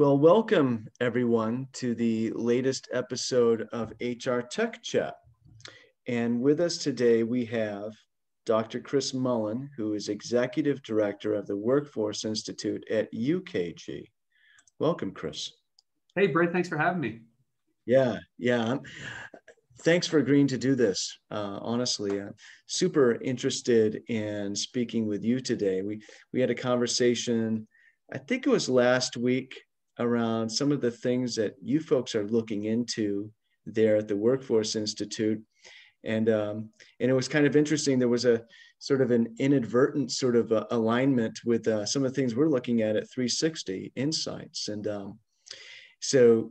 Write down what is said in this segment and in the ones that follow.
Well, welcome everyone to the latest episode of HR Tech Chat. And with us today, we have Dr. Chris Mullen, who is Executive Director of the Workforce Institute at UKG. Welcome, Chris. Hey, Brett, thanks for having me. Yeah, yeah. Thanks for agreeing to do this. Uh, honestly, I'm super interested in speaking with you today. We we had a conversation, I think it was last week, around some of the things that you folks are looking into there at the Workforce Institute. And, um, and it was kind of interesting. There was a sort of an inadvertent sort of uh, alignment with uh, some of the things we're looking at at 360 Insights. And um, so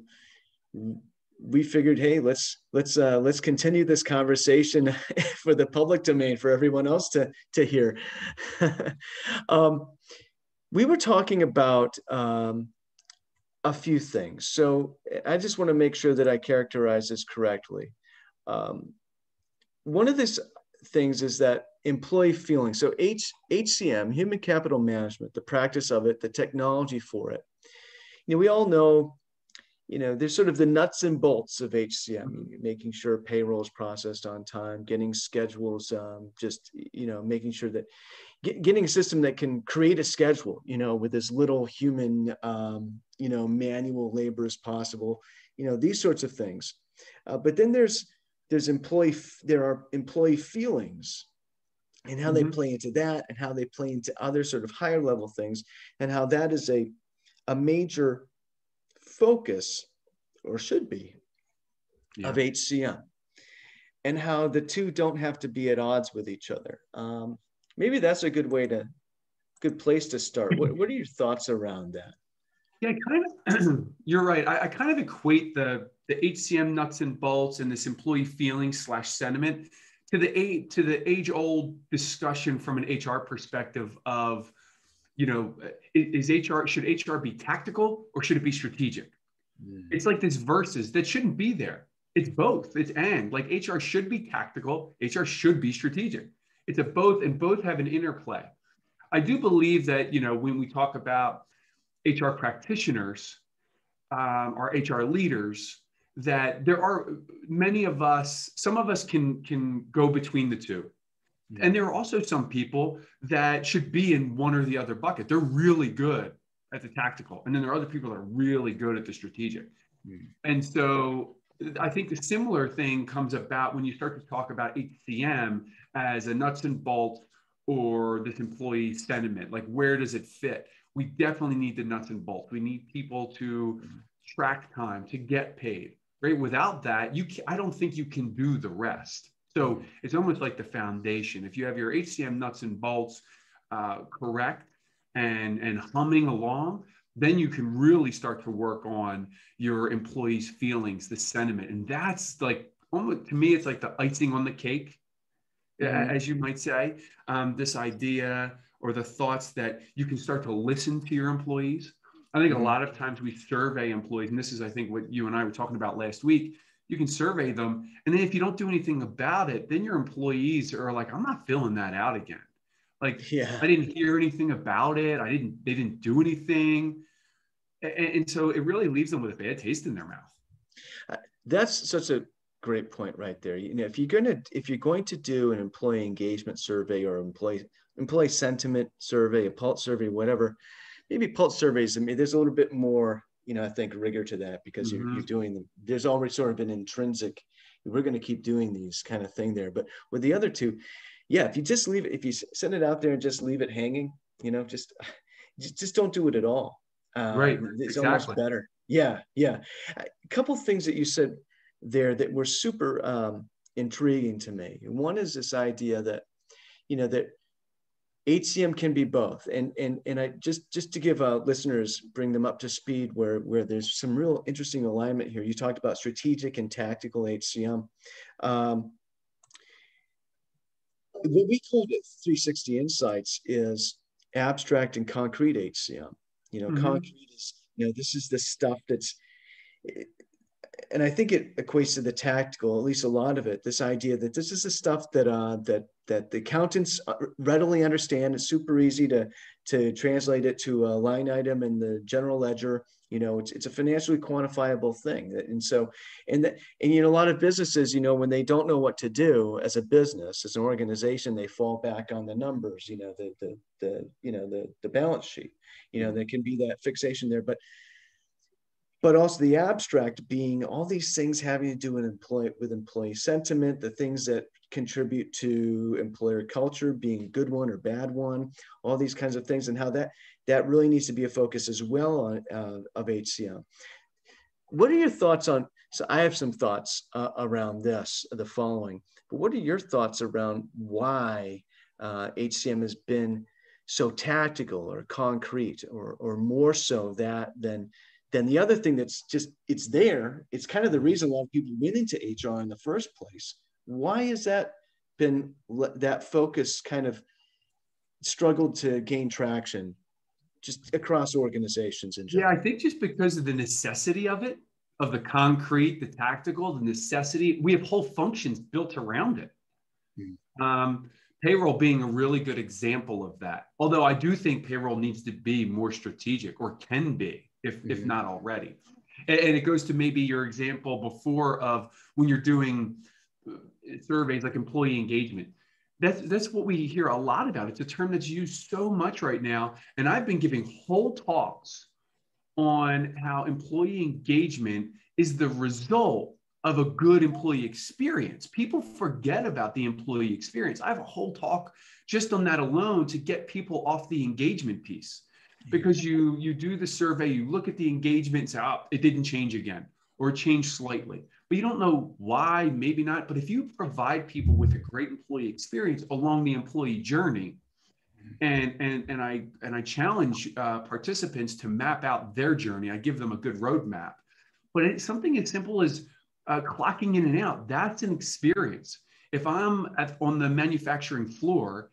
we figured, hey, let's let's uh, let's continue this conversation for the public domain for everyone else to to hear. um, we were talking about um, a few things. So I just want to make sure that I characterize this correctly. Um, one of these things is that employee feeling. So H, HCM, human capital management, the practice of it, the technology for it. You know, we all know, you know, there's sort of the nuts and bolts of HCM, making sure payroll is processed on time, getting schedules, um, just, you know, making sure that get, getting a system that can create a schedule, you know, with as little human, um, you know, manual labor as possible, you know, these sorts of things. Uh, but then there's there's employee there are employee feelings and how mm-hmm. they play into that and how they play into other sort of higher level things and how that is a a major focus or should be yeah. of HCM and how the two don't have to be at odds with each other. Um, maybe that's a good way to good place to start. What, what are your thoughts around that? Yeah, kind of. you're right. I, I, kind of equate the the HCM nuts and bolts and this employee feeling slash sentiment to the to the age old discussion from an HR perspective of, you know, is HR should HR be tactical or should it be strategic? Mm. It's like this versus that shouldn't be there. It's both. It's and like HR should be tactical. HR should be strategic. It's a both, and both have an interplay. I do believe that you know when we talk about HR practitioners um, or HR leaders, that there are many of us. Some of us can can go between the two, yeah. and there are also some people that should be in one or the other bucket. They're really good at the tactical, and then there are other people that are really good at the strategic. Mm. And so I think a similar thing comes about when you start to talk about HCM as a nuts and bolts or this employee sentiment. Like, where does it fit? We definitely need the nuts and bolts. We need people to track time, to get paid. Right? Without that, you I don't think you can do the rest. So it's almost like the foundation. If you have your HCM nuts and bolts uh, correct and and humming along, then you can really start to work on your employees' feelings, the sentiment. And that's like, almost, to me, it's like the icing on the cake, mm-hmm. as you might say. Um, this idea or the thoughts that you can start to listen to your employees. I think mm-hmm. a lot of times we survey employees, and this is, I think, what you and I were talking about last week. You can survey them. And then if you don't do anything about it, then your employees are like, I'm not filling that out again. Like, yeah. I didn't hear anything about it. I didn't, they didn't do anything and, and so it really leaves them with a bad taste in their mouth. Uh, that's such a great point right there. You know, if you're gonna if you're going to do an employee engagement survey or employee employee sentiment survey, a pulse survey, whatever, maybe pulse surveys. I mean, there's a little bit more, you know, I think rigor to that because mm-hmm. you're, you're doing them. There's already sort of an intrinsic. We're going to keep doing these kind of thing there. But with the other two, yeah, if you just leave it, if you send it out there and just leave it hanging, you know, just just don't do it at all. Um, right. It's exactly. almost better. Yeah. Yeah. A couple things that you said there that were super um, intriguing to me. One is this idea that, you know, that HCM can be both. And, and, and I just, just to give uh, listeners, bring them up to speed where, where there's some real interesting alignment here. You talked about strategic and tactical HCM. Um, what we called it 360 Insights is abstract and concrete HCM. You know, mm-hmm. concrete is, you know, this is the stuff that's, and I think it equates to the tactical, at least a lot of it. This idea that this is the stuff that uh, that that the accountants uh, readily understand. It's super easy to to translate it to a line item in the general ledger you know it's, it's a financially quantifiable thing and so and that and you know a lot of businesses you know when they don't know what to do as a business as an organization they fall back on the numbers you know the the, the you know the the balance sheet you know there can be that fixation there but but also the abstract being all these things having to do with employee with employee sentiment the things that contribute to employer culture being a good one or bad one all these kinds of things and how that that really needs to be a focus as well on, uh, of hcm what are your thoughts on so i have some thoughts uh, around this the following but what are your thoughts around why uh, hcm has been so tactical or concrete or, or more so that than than the other thing that's just it's there it's kind of the reason a lot of people went into hr in the first place why has that been that focus kind of struggled to gain traction just across organizations in general? Yeah, I think just because of the necessity of it, of the concrete, the tactical, the necessity, we have whole functions built around it. Mm. Um, payroll being a really good example of that. Although I do think payroll needs to be more strategic or can be, if, mm-hmm. if not already. And, and, it goes to maybe your example before of when you're doing surveys like employee engagement. That's, that's what we hear a lot about. It's a term that's used so much right now. And I've been giving whole talks on how employee engagement is the result of a good employee experience. People forget about the employee experience. I have a whole talk just on that alone to get people off the engagement piece because you you do the survey, you look at the engagement and say, oh, it didn't change again or change slightly but you don't know why, maybe not. But if you provide people with a great employee experience along the employee journey, and and and I and I challenge uh, participants to map out their journey. I give them a good roadmap, but it's something as simple as uh, clocking in and out. That's an experience. If I'm at, on the manufacturing floor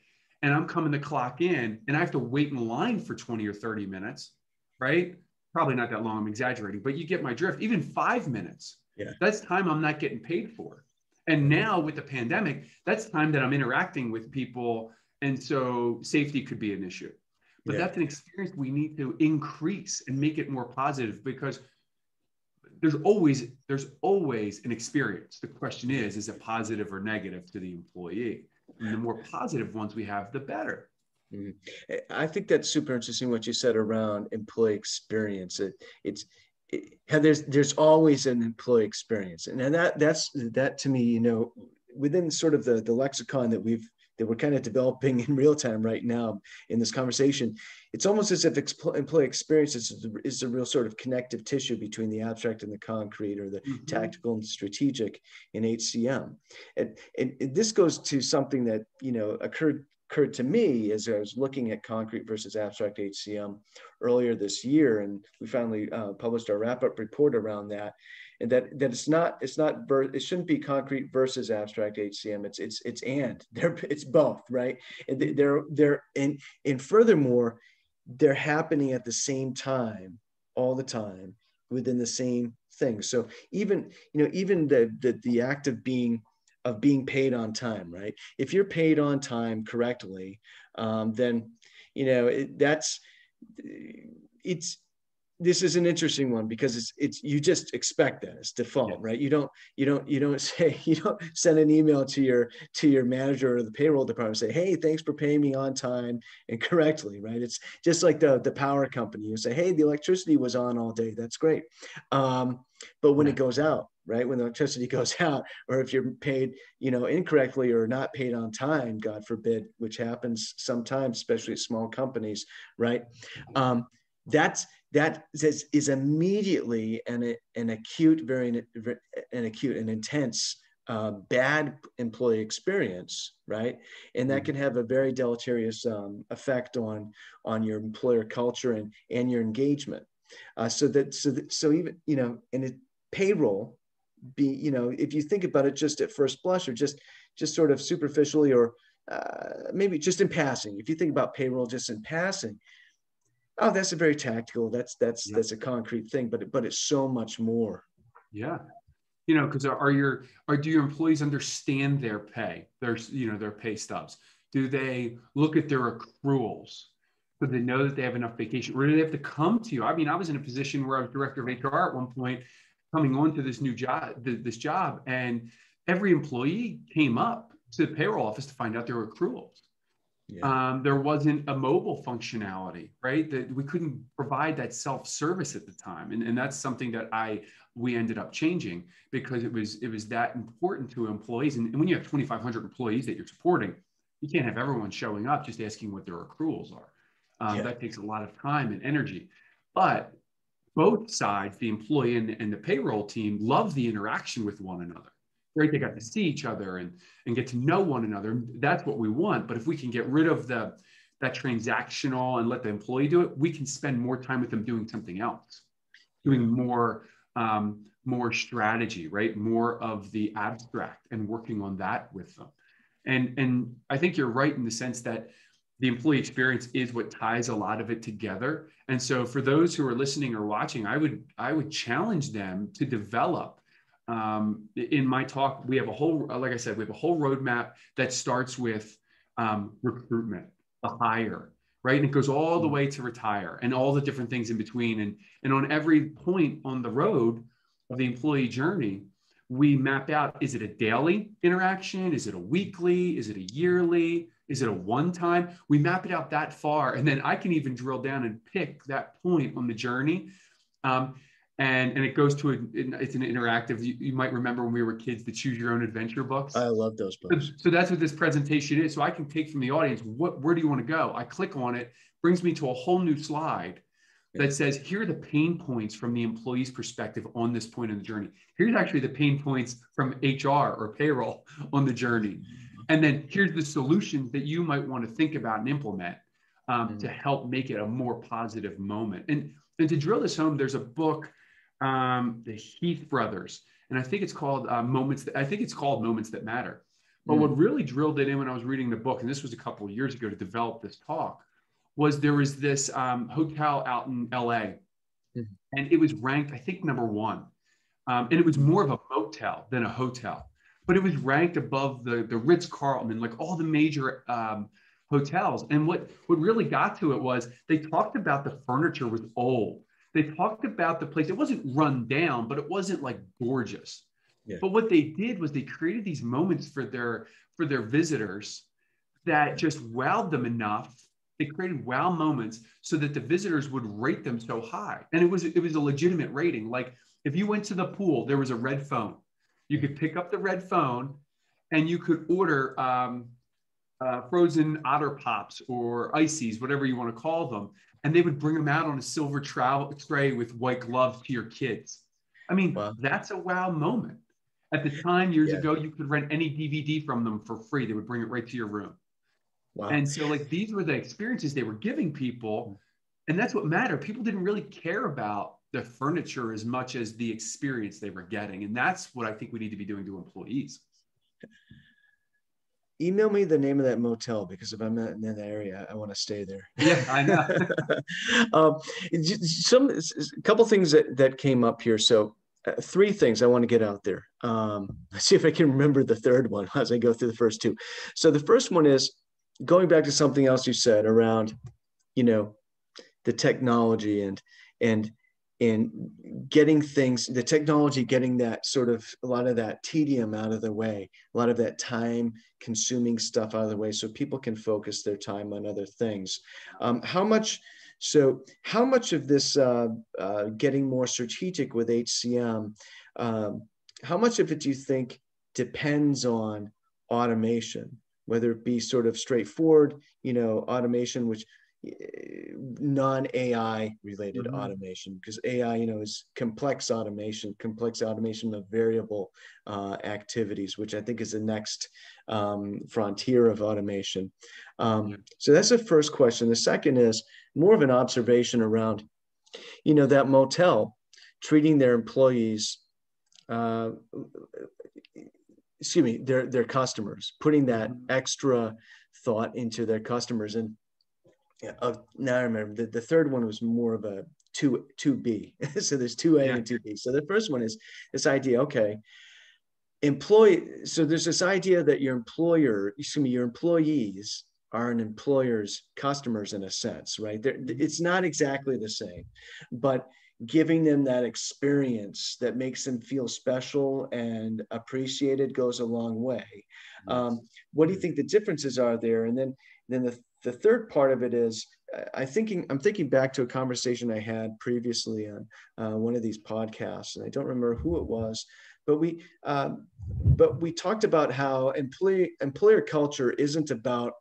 and I'm coming to clock in and I have to wait in line for 20 or 30 minutes, right? Probably not that long. I'm exaggerating, but you get my drift. Even five minutes yeah. That's time I'm not getting paid for. And now with the pandemic, that's time that I'm interacting with people. And so safety could be an issue. But yeah. that's an experience we need to increase and make it more positive because there's always there's always an experience. The question is, is it positive or negative to the employee? And the more positive ones we have, the better. Mm-hmm. I think that's super interesting what you said around employee experience. It, it's there's there's always an employee experience, and that that's that to me, you know, within sort of the the lexicon that we've that we're kind of developing in real time right now in this conversation, it's almost as if employee experience is, is a real sort of connective tissue between the abstract and the concrete or the mm-hmm. tactical and strategic in HCM. And, and, this goes to something that, you know, occurred occurred to me as I was looking at concrete versus abstract HCM earlier this year, and we finally uh, published our wrap-up report around that. And that that it's not it's not it shouldn't be concrete versus abstract HCM. It's it's it's and they're it's both right. And they're they're and and furthermore, they're happening at the same time all the time within the same thing. So even you know even the the the act of being of being paid on time, right? If you're paid on time correctly, um, then you know it, that's it's this is an interesting one because it's it's you just expect that it's default yeah. right? You don't you don't you don't say you don't send an email to your to your manager or the payroll department say hey thanks for paying me on time and correctly right? It's just like the the power company. You say hey the electricity was on all day. That's great. Um, but when yeah. it goes out right? When the electricity goes out or if you're paid you know incorrectly or not paid on time god forbid which happens sometimes especially at small companies right? Um, that's that is, is immediately an, an acute very an acute and intense uh, bad employee experience right and that mm-hmm. can have a very deleterious um, effect on on your employer culture and and your engagement uh, so that so that, so even you know and it payroll be you know if you think about it just at first blush or just just sort of superficially or uh, maybe just in passing if you think about payroll just in passing oh that's a very tactical that's that's yeah. that's a concrete thing but but it's so much more. Yeah. You know because are, are your are do your employees understand their pay their you know their pay stubs? Do they look at their accruals? So they know that they have enough vacation or do they have to come to you? I mean i was in a position where i was director of hr at one point coming on to this new job this job and every employee came up to the payroll office to find out their accruals yeah. um, there wasn't a mobile functionality right that we couldn't provide that self-service at the time. And, and that's something that i we ended up changing because it was it was that important to employees. And, and when you have 2500 employees that you're supporting you can't have everyone showing up just asking what their accruals are. Um, yeah. that takes a lot of time and energy. But both sides the employee and, and the payroll team love the interaction with one another right they got to see each other and and get to know one another that's what we want. But if we can get rid of the that transactional and let the employee do it we can spend more time with them doing something else doing more um, more strategy right? More of the abstract and working on that with them. And and i think you're right in the sense that the employee experience is what ties a lot of it together. And so for those who are listening or watching i would i would challenge them to develop um, in my talk, we have a whole, like I said, we have a whole roadmap that starts with um, recruitment, the hire, right? And it goes all the way to retire and all the different things in between. And, and on every point on the road of the employee journey, we map out is it a daily interaction? Is it a weekly? Is it a yearly? Is it a one time? We map it out that far. And then I can even drill down and pick that point on the journey. Um, and and it goes to a, it's an interactive you, you, might remember when we were kids the choose your own adventure books. I love those books. so, so, that's what this presentation is. So i can take from the audience what where do you want to go? I click on it brings me to a whole new slide that says here are the pain points from the employee's perspective on this point in the journey. Here's actually the pain points from hr or payroll on the journey. And then here's the solutions that you might want to think about and implement um, mm-hmm. to help make it a more positive moment. And and to drill this home there's a book um, the Heath brothers, and I think it's called uh, Moments. That, I think it's called Moments That Matter. But mm. what really drilled it in when I was reading the book, and this was a couple of years ago to develop this talk, was there was this um, hotel out in LA, mm. and it was ranked, I think, number one, um, and it was more of a motel than a hotel, but it was ranked above the the Ritz Carlton and like all the major um, hotels. And what what really got to it was they talked about the furniture was old they talked about the place. It wasn't run down, but it wasn't like gorgeous. Yeah. But what they did was they created these moments for their for their visitors that just wowed them enough. They created wow moments so that the visitors would rate them so high. And it was it was a legitimate rating. Like if you went to the pool, there was a red phone. You could pick up the red phone and you could order um, uh, frozen otter pops or ices, whatever you want to call them and they would bring them out on a silver tray with white gloves to your kids. I mean, wow. that's a wow moment. At the time, years yeah. ago, you could rent any DVD from them for free. They would bring it right to your room. Wow. And so, like, these were the experiences they were giving people. And that's what mattered. People didn't really care about the furniture as much as the experience they were getting. And that's what I think we need to be doing to employees email me the name of that motel because if I'm not in that area, I want to stay there. Yeah, I know. um, some a couple things that that came up here. So uh, three things I want to get out there. Um, let's see if I can remember the third one as I go through the first two. So the first one is going back to something else you said around, you know, the technology and and in getting things the technology getting that sort of a lot of that tedium out of the way a lot of that time consuming stuff out of the way so people can focus their time on other things. Um, how much so how much of this uh, uh, getting more strategic with hcm um, how much of it do you think depends on automation whether it be sort of straightforward you know automation which non-AI related mm-hmm. automation because AI, you know, is complex automation, complex automation of variable uh, activities, which I think is the next um, frontier of automation. Um. So that's the first question. The second is more of an observation around, you know, that motel treating their employees, uh, excuse me, their their customers, putting that mm-hmm. extra thought into their customers and yeah, uh, now I remember the, the third one was more of a two two B. so there's two A yeah. and two B. So the first one is this idea. Okay, employee. So there's this idea that your employer, excuse me, your employees are an employer's customers in a sense, right? They're, it's not exactly the same, but giving them that experience that makes them feel special and appreciated goes a long way. Um, what do you think the differences are there? And then, then the, the third part of it is I thinking I'm thinking back to a conversation I had previously on uh, one of these podcasts, and I don't remember who it was, but we um, but we talked about how employee employer culture isn't about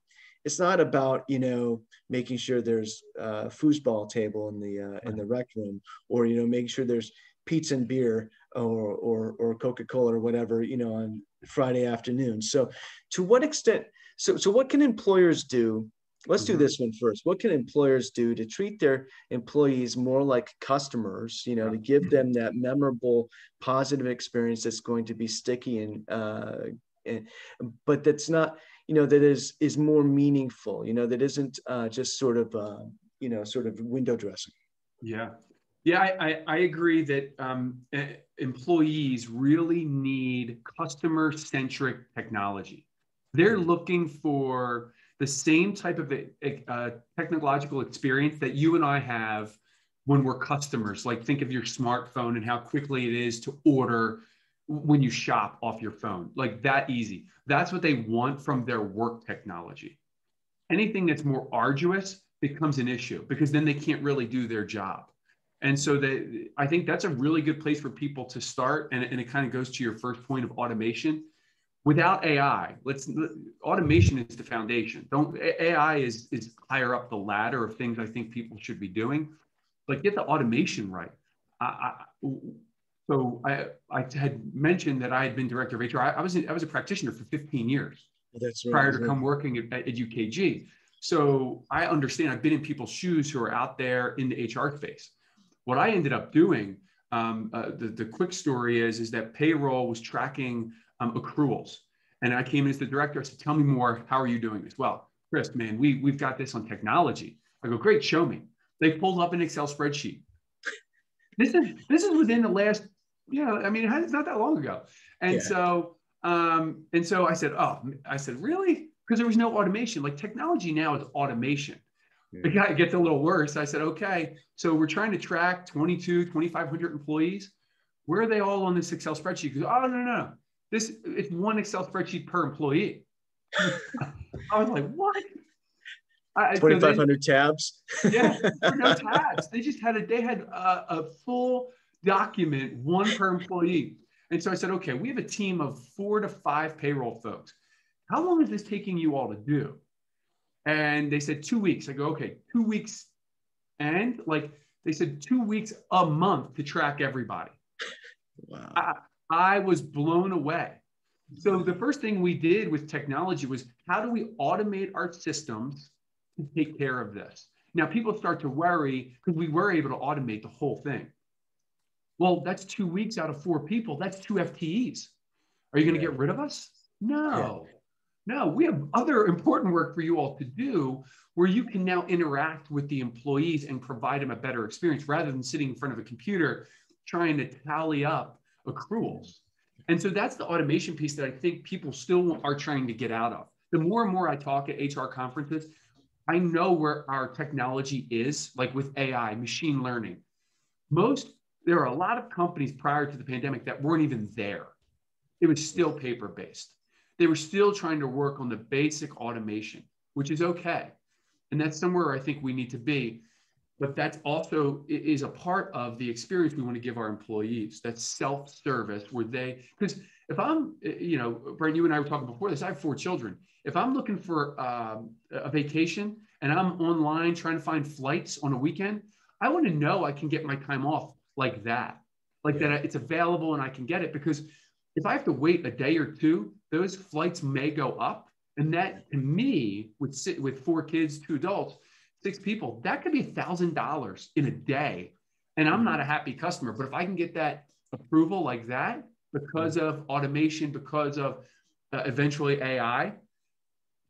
it's not about you know making sure there's a foosball table in the uh, in the rec room or you know making sure there's pizza and beer or or, or coca-cola or whatever you know on friday afternoon. So to what extent so so what can employers do let's do mm-hmm. this one first. What can employers do to treat their employees more like customers you know to give them that memorable positive experience that's going to be sticky and uh, and, but that's not you know that is is more meaningful you know that isn't uh, just sort of uh, you know sort of window dressing? Yeah. Yeah i i, I agree that um, employees really need customer centric technology. They're looking for the same type of uh, technological experience that you and i have when we're customers like think of your smartphone and how quickly it is to order when you shop off your phone, like that easy. That's what they want from their work technology. Anything that's more arduous becomes an issue because then they can't really do their job. And so they, I think that's a really good place for people to start. And, and it kind of goes to your first point of automation. Without AI, let's automation is the foundation. Don't AI is is higher up the ladder of things I think people should be doing. Like get the automation right. I, I, so I, I had mentioned that I had been director of HR. I, I was I was a practitioner for 15 years That's right. prior to come working at, at, UKG. So I understand. I've been in people's shoes who are out there in the HR space. What I ended up doing, um, uh, the the quick story is is that payroll was tracking um, accruals, and I came in as the director. I said, "Tell me more. How are you doing this?" Well, Chris, man, we we've got this on technology. I go, "Great, show me." They pulled up an Excel spreadsheet. This is this is within the last yeah, I mean, it's not that long ago. And yeah. so, um, and so I said, oh, I said, really? Because there was no automation. Like technology now is automation. Yeah. It gets a little worse. I said, okay, so we're trying to track 22, 2,500 employees. Where are they all on this Excel spreadsheet? Because, oh, no, no, no. This, it's one Excel spreadsheet per employee. I was like, what? 2,500 so tabs. yeah, no tabs. They just had a, they had a, a full document, one per employee. And so I said, okay, we have a team of four to five payroll folks. How long is this taking you all to do? And they said two weeks. I go, okay, two weeks. And like they said, two weeks a month to track everybody. Wow. I, I was blown away. So the first thing we did with technology was how do we automate our systems to take care of this? Now people start to worry because we were able to automate the whole thing. Well, that's two weeks out of four people. That's two FTEs. Are you going to get rid of us? No. No, we have other important work for you all to do where you can now interact with the employees and provide them a better experience rather than sitting in front of a computer trying to tally up accruals. And so that's the automation piece that I think people still are trying to get out of. The more and more I talk at HR conferences, I know where our technology is, like with AI, machine learning. Most there are a lot of companies prior to the pandemic that weren't even there. It was still paper based. They were still trying to work on the basic automation, which is okay. And that's somewhere I think we need to be. But that's also is a part of the experience we want to give our employees. That's self-service where they, because if I'm, you know, Brent, you and I were talking before this, I have four children. If I'm looking for um, a vacation and I'm online trying to find flights on a weekend, I want to know I can get my time off like that, like yeah. that it's available and I can get it. Because if I have to wait a day or two, those flights may go up. And that to me, with sit with four kids, two adults, six people, that could be a thousand dollars in a day. And I'm not a happy customer. But if I can get that approval like that because of automation, because of uh, eventually AI,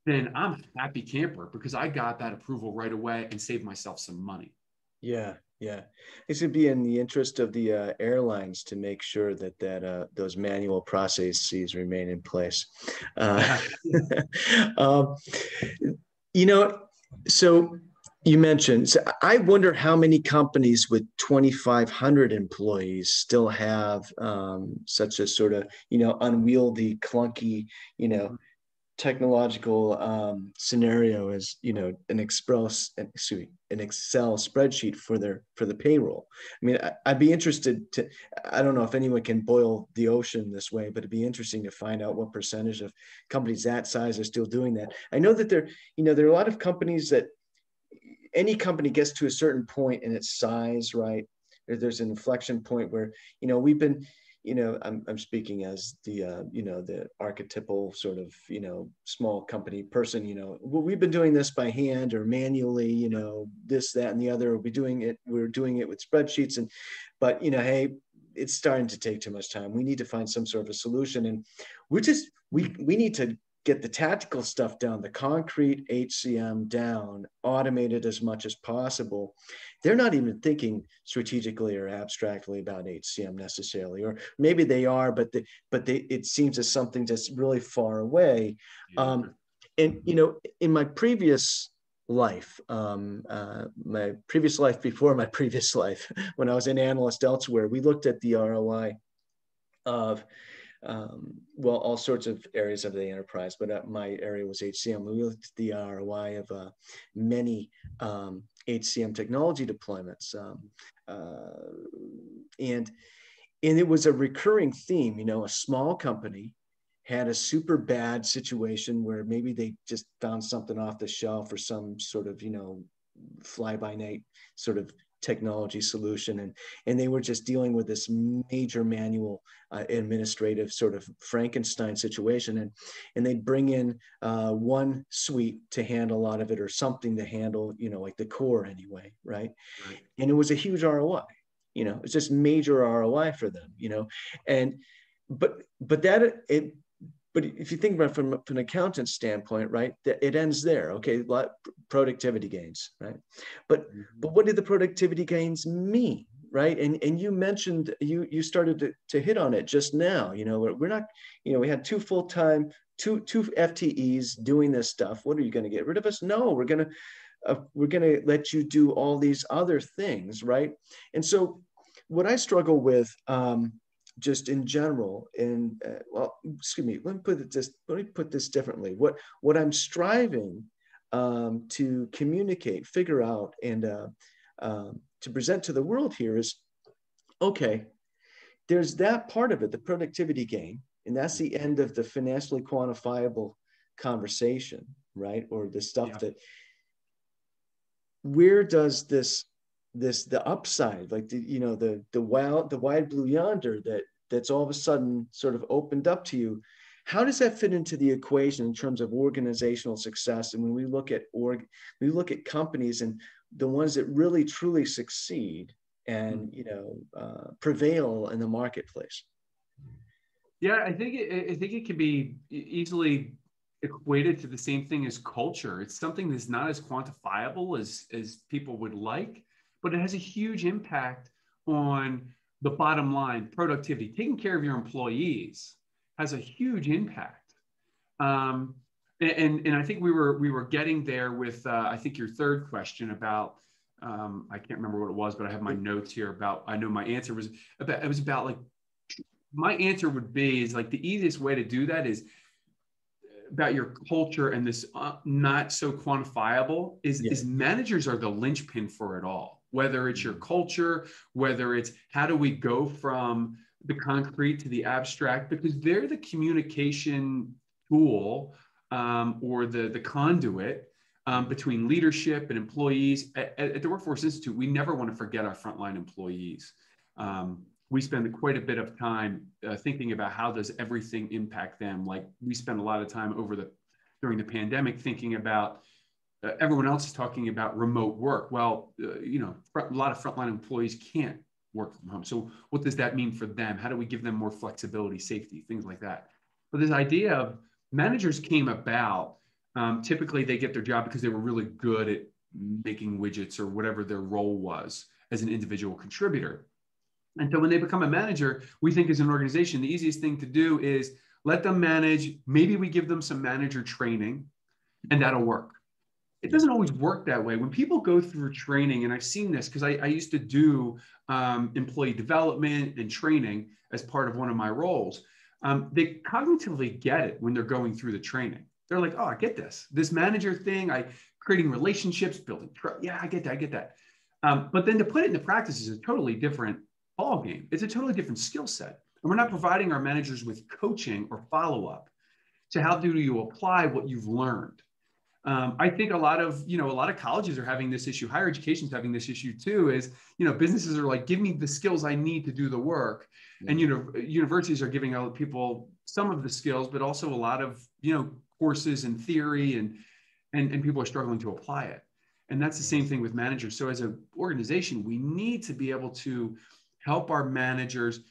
then I'm a happy camper because I got that approval right away and saved myself some money. Yeah, yeah, it should be in the interest of the uh, airlines to make sure that that uh, those manual processes remain in place. Uh, um, You know, so you mentioned, so I wonder how many companies with 2,500 employees still have um, such a sort of, you know, unwieldy, clunky, you know, technological um, scenario as you know an express excuse me, an excel spreadsheet for their for the payroll. I mean I, would be interested to i don't know if anyone can boil the ocean this way but it'd be interesting to find out what percentage of companies that size are still doing that. I know that there you know there are a lot of companies that any company gets to a certain point in its size right there's an inflection point where you know we've been you know, I'm, I'm speaking as the, uh, you know, the archetypal sort of, you know, small company person, you know, well, we've been doing this by hand or manually, you know, this, that, and the other, we'll be doing it, we're doing it with spreadsheets and, but, you know, hey, it's starting to take too much time. We need to find some sort of a solution. And we're just, we, we need to get the tactical stuff down, the concrete HCM down, automated as much as possible. They're not even thinking strategically or abstractly about HCM necessarily, or maybe they are, but the, but they, it seems as something that's really far away. Yeah. Um, and you know, in my previous life, um, uh, my previous life before my previous life, when I was an analyst elsewhere, we looked at the ROI of um, well, all sorts of areas of the enterprise, but uh, my area was HCM. We looked at the ROI of uh, many um, HCM technology deployments, um, uh, and and it was a recurring theme. You know, a small company had a super bad situation where maybe they just found something off the shelf or some sort of you know fly by night sort of technology solution and and they were just dealing with this major manual uh, administrative sort of frankenstein situation and and they'd bring in uh, one suite to handle a lot of it or something to handle you know like the core anyway right, right. and it was a huge roi you know it's just major roi for them you know and but but that it but if you think about it from, from an accountant standpoint, right, it ends there. Okay, productivity gains, right? But mm-hmm. but what did the productivity gains mean, right? And and you mentioned you you started to, to hit on it just now. You know, we're, not, you know, we had two full time, two two FTEs doing this stuff. What are you going to get rid of us? No, we're going to uh, we're going to let you do all these other things, right? And so, what I struggle with. Um, just in general and uh, well excuse me let me put it just let me put this differently what what i'm striving um, to communicate figure out and uh, um, to present to the world here is okay there's that part of it the productivity gain and that's the end of the financially quantifiable conversation right or the stuff yeah. that where does this this the upside like the you know the the wild the wide blue yonder that that's all of a sudden sort of opened up to you. How does that fit into the equation in terms of organizational success? And when we look at org we look at companies and the ones that really truly succeed and you know uh, prevail in the marketplace. Yeah i think it, i think it can be easily equated to the same thing as culture. It's something that's not as quantifiable as as people would like but it has a huge impact on the bottom line productivity. Taking care of your employees has a huge impact. Um, and, and I think we were we were getting there with uh, I think your third question about um, I can't remember what it was, but I have my notes here about I know my answer was about it was about like my answer would be is like the easiest way to do that is about your culture and this uh, not so quantifiable is, yeah. is managers are the linchpin for it all whether it's your culture, whether it's how do we go from the concrete to the abstract, because they're the communication tool um, or the, the conduit um, between leadership and employees. At, at, the Workforce Institute, we never want to forget our frontline employees. Um, we spend quite a bit of time uh, thinking about how does everything impact them. Like we spend a lot of time over the during the pandemic thinking about uh, everyone else is talking about remote work. Well, uh, you know, a lot of frontline employees can't work from home. So what does that mean for them? How do we give them more flexibility, safety, things like that? But this idea of managers came about. Um, typically, they get their job because they were really good at making widgets or whatever their role was as an individual contributor. And so when they become a manager, we think as an organization, the easiest thing to do is let them manage. Maybe we give them some manager training and that'll work it doesn't always work that way. When people go through training, and I've seen this because I, I, used to do um, employee development and training as part of one of my roles, um, they cognitively get it when they're going through the training. They're like, oh, I get this. This manager thing, I creating relationships, building trust. Yeah, I get that. I get that. Um, but then to put it into practice is a totally different ball game. It's a totally different skill set. And we're not providing our managers with coaching or follow up. So how do you apply what you've learned? Um, I think a lot of you know a lot of colleges are having this issue. Higher education is having this issue too. Is you know businesses are like, give me the skills I need to do the work, mm-hmm. and you know universities are giving out people some of the skills, but also a lot of you know courses and theory, and and and people are struggling to apply it. And that's the same thing with managers. So as an organization, we need to be able to help our managers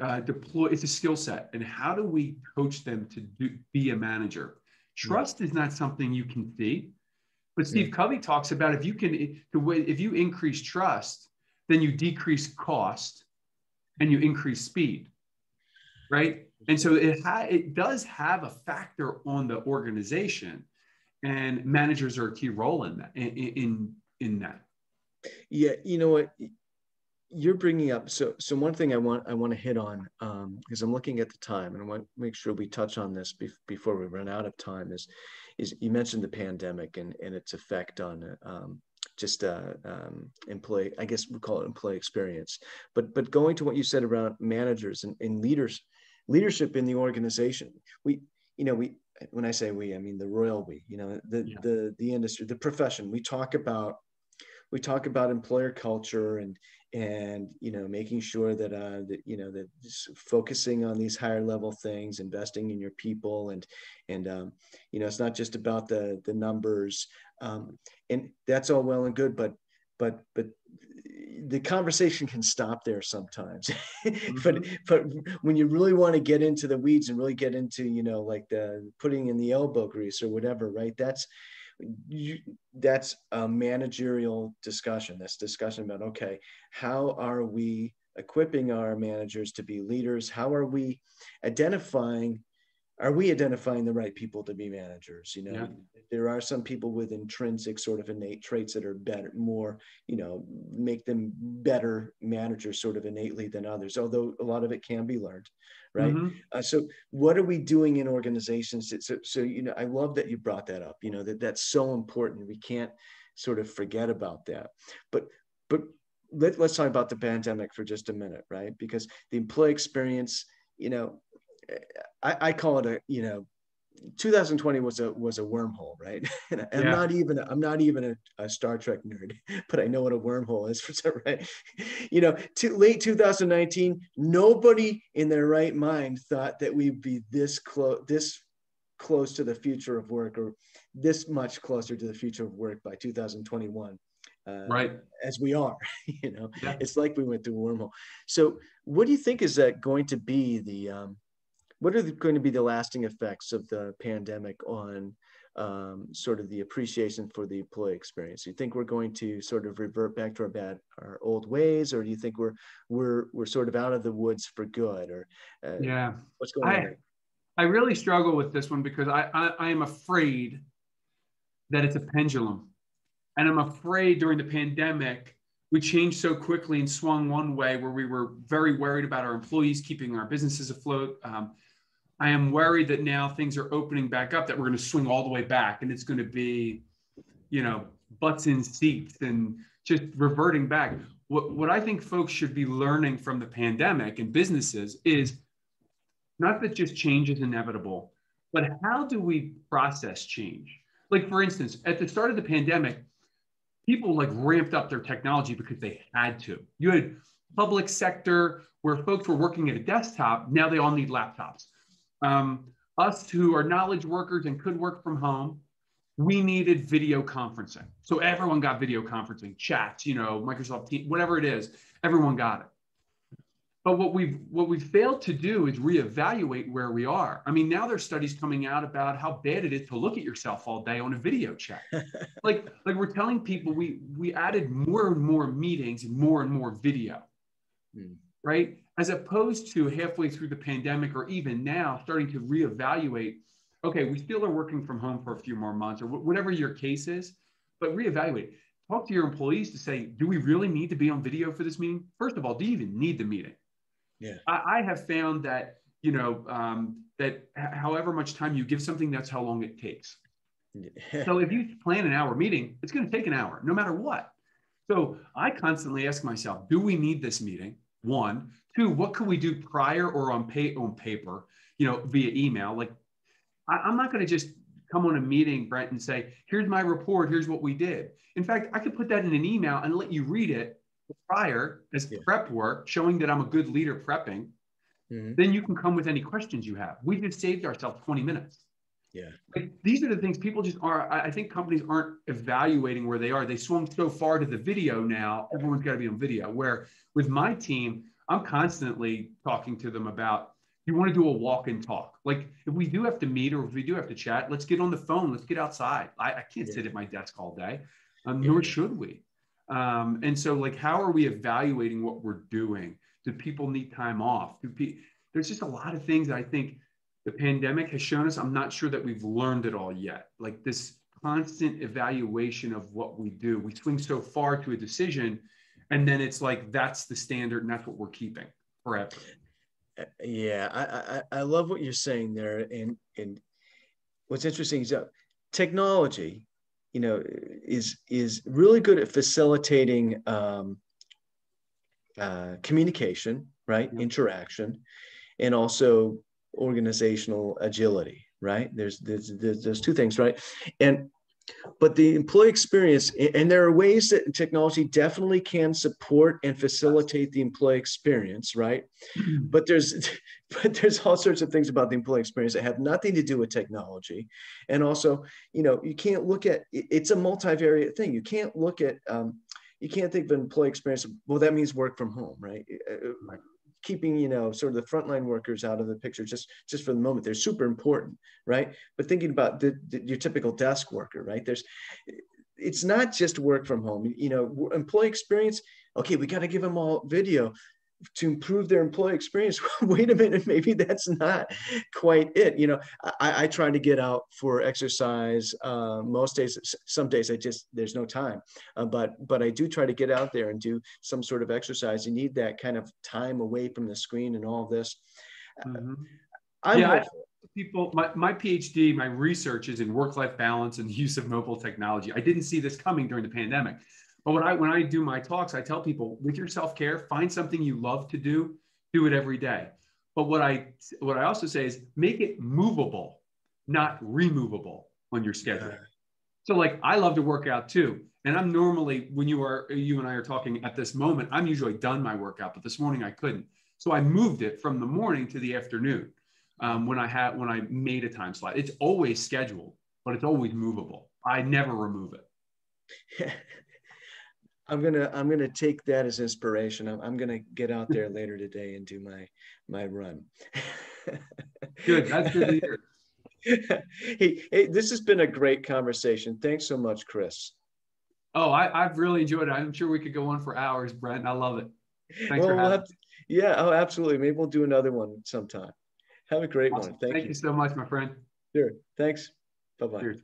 uh, deploy. It's a skill set, and how do we coach them to do, be a manager? Trust is not something you can see. But Steve yeah. Covey talks about if you can, if you increase trust, then you decrease cost and you increase speed, right? And so it ha- it does have a factor on the organization, and managers are a key role in that. In in, in that. Yeah, you know what you're bringing up. So so one thing I want I want to hit on because um, I'm looking at the time and I want to make sure we touch on this be- before we run out of time. Is is you mentioned the pandemic and and its effect on um, just uh, um, employee, I guess we call it employee experience. But but going to what you said around managers and, and leaders, leadership in the organization, we you know we when I say we, I mean the royal we, you know the yeah. the the industry, the profession. We talk about we talk about employer culture and and you know making sure that uh that you know that focusing on these higher level things investing in your people and and um, you know it's not just about the the numbers um, and that's all well and good but but but the conversation can stop there sometimes mm-hmm. but but when you really want to get into the weeds and really get into you know like the putting in the elbow grease or whatever right that's you, that's a managerial discussion. That's discussion about okay, how are we equipping our managers to be leaders? How are we identifying? Are we identifying the right people to be managers? You know, yeah. there are some people with intrinsic sort of innate traits that are better, more, you know, make them better managers sort of innately than others, although a lot of it can be learned right mm-hmm. uh, so what are we doing in organizations that, so, so you know i love that you brought that up you know that that's so important we can't sort of forget about that but but let, let's talk about the pandemic for just a minute right because the employee experience you know I, I call it a you know 2020 was a was a wormhole, right? And I'm yeah. not even I'm not even a, a, Star Trek nerd, but I know what a wormhole is for some right. You know, to, late 2019, nobody in their right mind thought that we'd be this close this close to the future of work or this much closer to the future of work by 2021. Uh, right as we are you know yeah. it's like we went through a wormhole so what do you think is that going to be the um, what are the, going to be the lasting effects of the pandemic on um, sort of the appreciation for the employee experience? Do you think we're going to sort of revert back to our bad, our old ways, or do you think we're we're we're sort of out of the woods for good? Or uh, yeah, what's going I, on? There? I really struggle with this one because I, I I am afraid that it's a pendulum, and I'm afraid during the pandemic we changed so quickly and swung one way where we were very worried about our employees keeping our businesses afloat. Um, I am worried that now things are opening back up, that we're going to swing all the way back and it's going to be, you know, butts in seats and just reverting back. What, what I think folks should be learning from the pandemic and businesses is not that just change is inevitable, but how do we process change? Like, for instance, at the start of the pandemic, people like ramped up their technology because they had to. You had public sector where folks were working at a desktop, now they all need laptops um, us who are knowledge workers and could work from home, we needed video conferencing. So everyone got video conferencing, chats, you know, Microsoft Teams, whatever it is, everyone got it. But what we've what we've failed to do is reevaluate where we are. I mean, now there's studies coming out about how bad it is to look at yourself all day on a video chat. like like we're telling people we we added more and more meetings and more and more video. Hmm. Right? As opposed to halfway through the pandemic or even now starting to reevaluate okay, we still are working from home for a few more months or whatever your case is, but reevaluate. Talk to your employees to say, do we really need to be on video for this meeting? First of all, do you even need the meeting? Yeah. I, I have found that, you know, um, that however much time you give something, that's how long it takes. Yeah. So if you plan an hour meeting, it's going to take an hour, no matter what. So I constantly ask myself, do we need this meeting? One, two, what could we do prior or on pay on paper, you know, via email? Like I, am not going to just come on a meeting, Brent, and say, here's my report, here's what we did. In fact, I could put that in an email and let you read it prior as yeah. prep work, showing that I'm a good leader prepping. Mm-hmm. Then you can come with any questions you have. We just saved ourselves 20 minutes. Yeah. Like, these are the things people just are. I think companies aren't evaluating where they are. They swung so far to the video now, everyone's got to be on video. Where with my team, I'm constantly talking to them about you want to do a walk and talk. Like if we do have to meet or if we do have to chat, let's get on the phone. Let's get outside. I, I can't yeah. sit at my desk all day, um, yeah. nor should we. Um, and so, like, how are we evaluating what we're doing? Do people need time off? Do pe- There's just a lot of things I think the pandemic has shown us. I'm not sure that we've learned it all yet. Like this constant evaluation of what we do. We swing so far to a decision, and then it's like that's the standard, and that's what we're keeping forever. Yeah, I, I, I love what you're saying there, and and what's interesting is that technology, you know, is is really good at facilitating um, uh, communication, right, interaction, and also organizational agility, right? There's, there's there's there's two things, right, and but the employee experience and there are ways that technology definitely can support and facilitate the employee experience right? Mm-hmm. but there's but there's all sorts of things about the employee experience that have nothing to do with technology. And also you know you can't look at it's a multivariate thing. You can't look at um, you can't think of an employee experience well that means work from home right, uh, uh, keeping you know sort of the frontline workers out of the picture just just for the moment. They're super important right? But thinking about the, the, your typical desk worker right? There's it's not just work from home. You know employee experience okay we got to give them all video to improve their employee experience wait a minute maybe that's not quite it you know i, I try to get out for exercise uh, most days some days i just there's no time uh, but but i do try to get out there and do some sort of exercise. You need that kind of time away from the screen and all this. Uh, mm-hmm. I'm yeah, I, people my, my phd my research is in work-life balance and use of mobile technology. I didn't see this coming during the pandemic but when I when I do my talks, I tell people with your self care, find something you love to do, do it every day. But what I what I also say is make it movable, not removable on your schedule. So like I love to work out too. And I'm normally when you are you and I are talking at this moment, I'm usually done my workout, but this morning I couldn't. So I moved it from the morning to the afternoon um, when I had when I made a time slot. It's always scheduled, but it's always movable. I never remove it. I'm gonna I'm gonna take that as inspiration. I'm, I'm gonna get out there later today and do my my run. good. That's good to hear. hey, hey, this has been a great conversation. Thanks so much, Chris. Oh, I, have really enjoyed it. I'm sure we could go on for hours, Brent. I love it. Thanks well, for having we'll to, Yeah, oh, absolutely. Maybe we'll do another one sometime. Have a great awesome. one. Thank, Thank you. you so much, my friend. Sure. Thanks. Bye bye.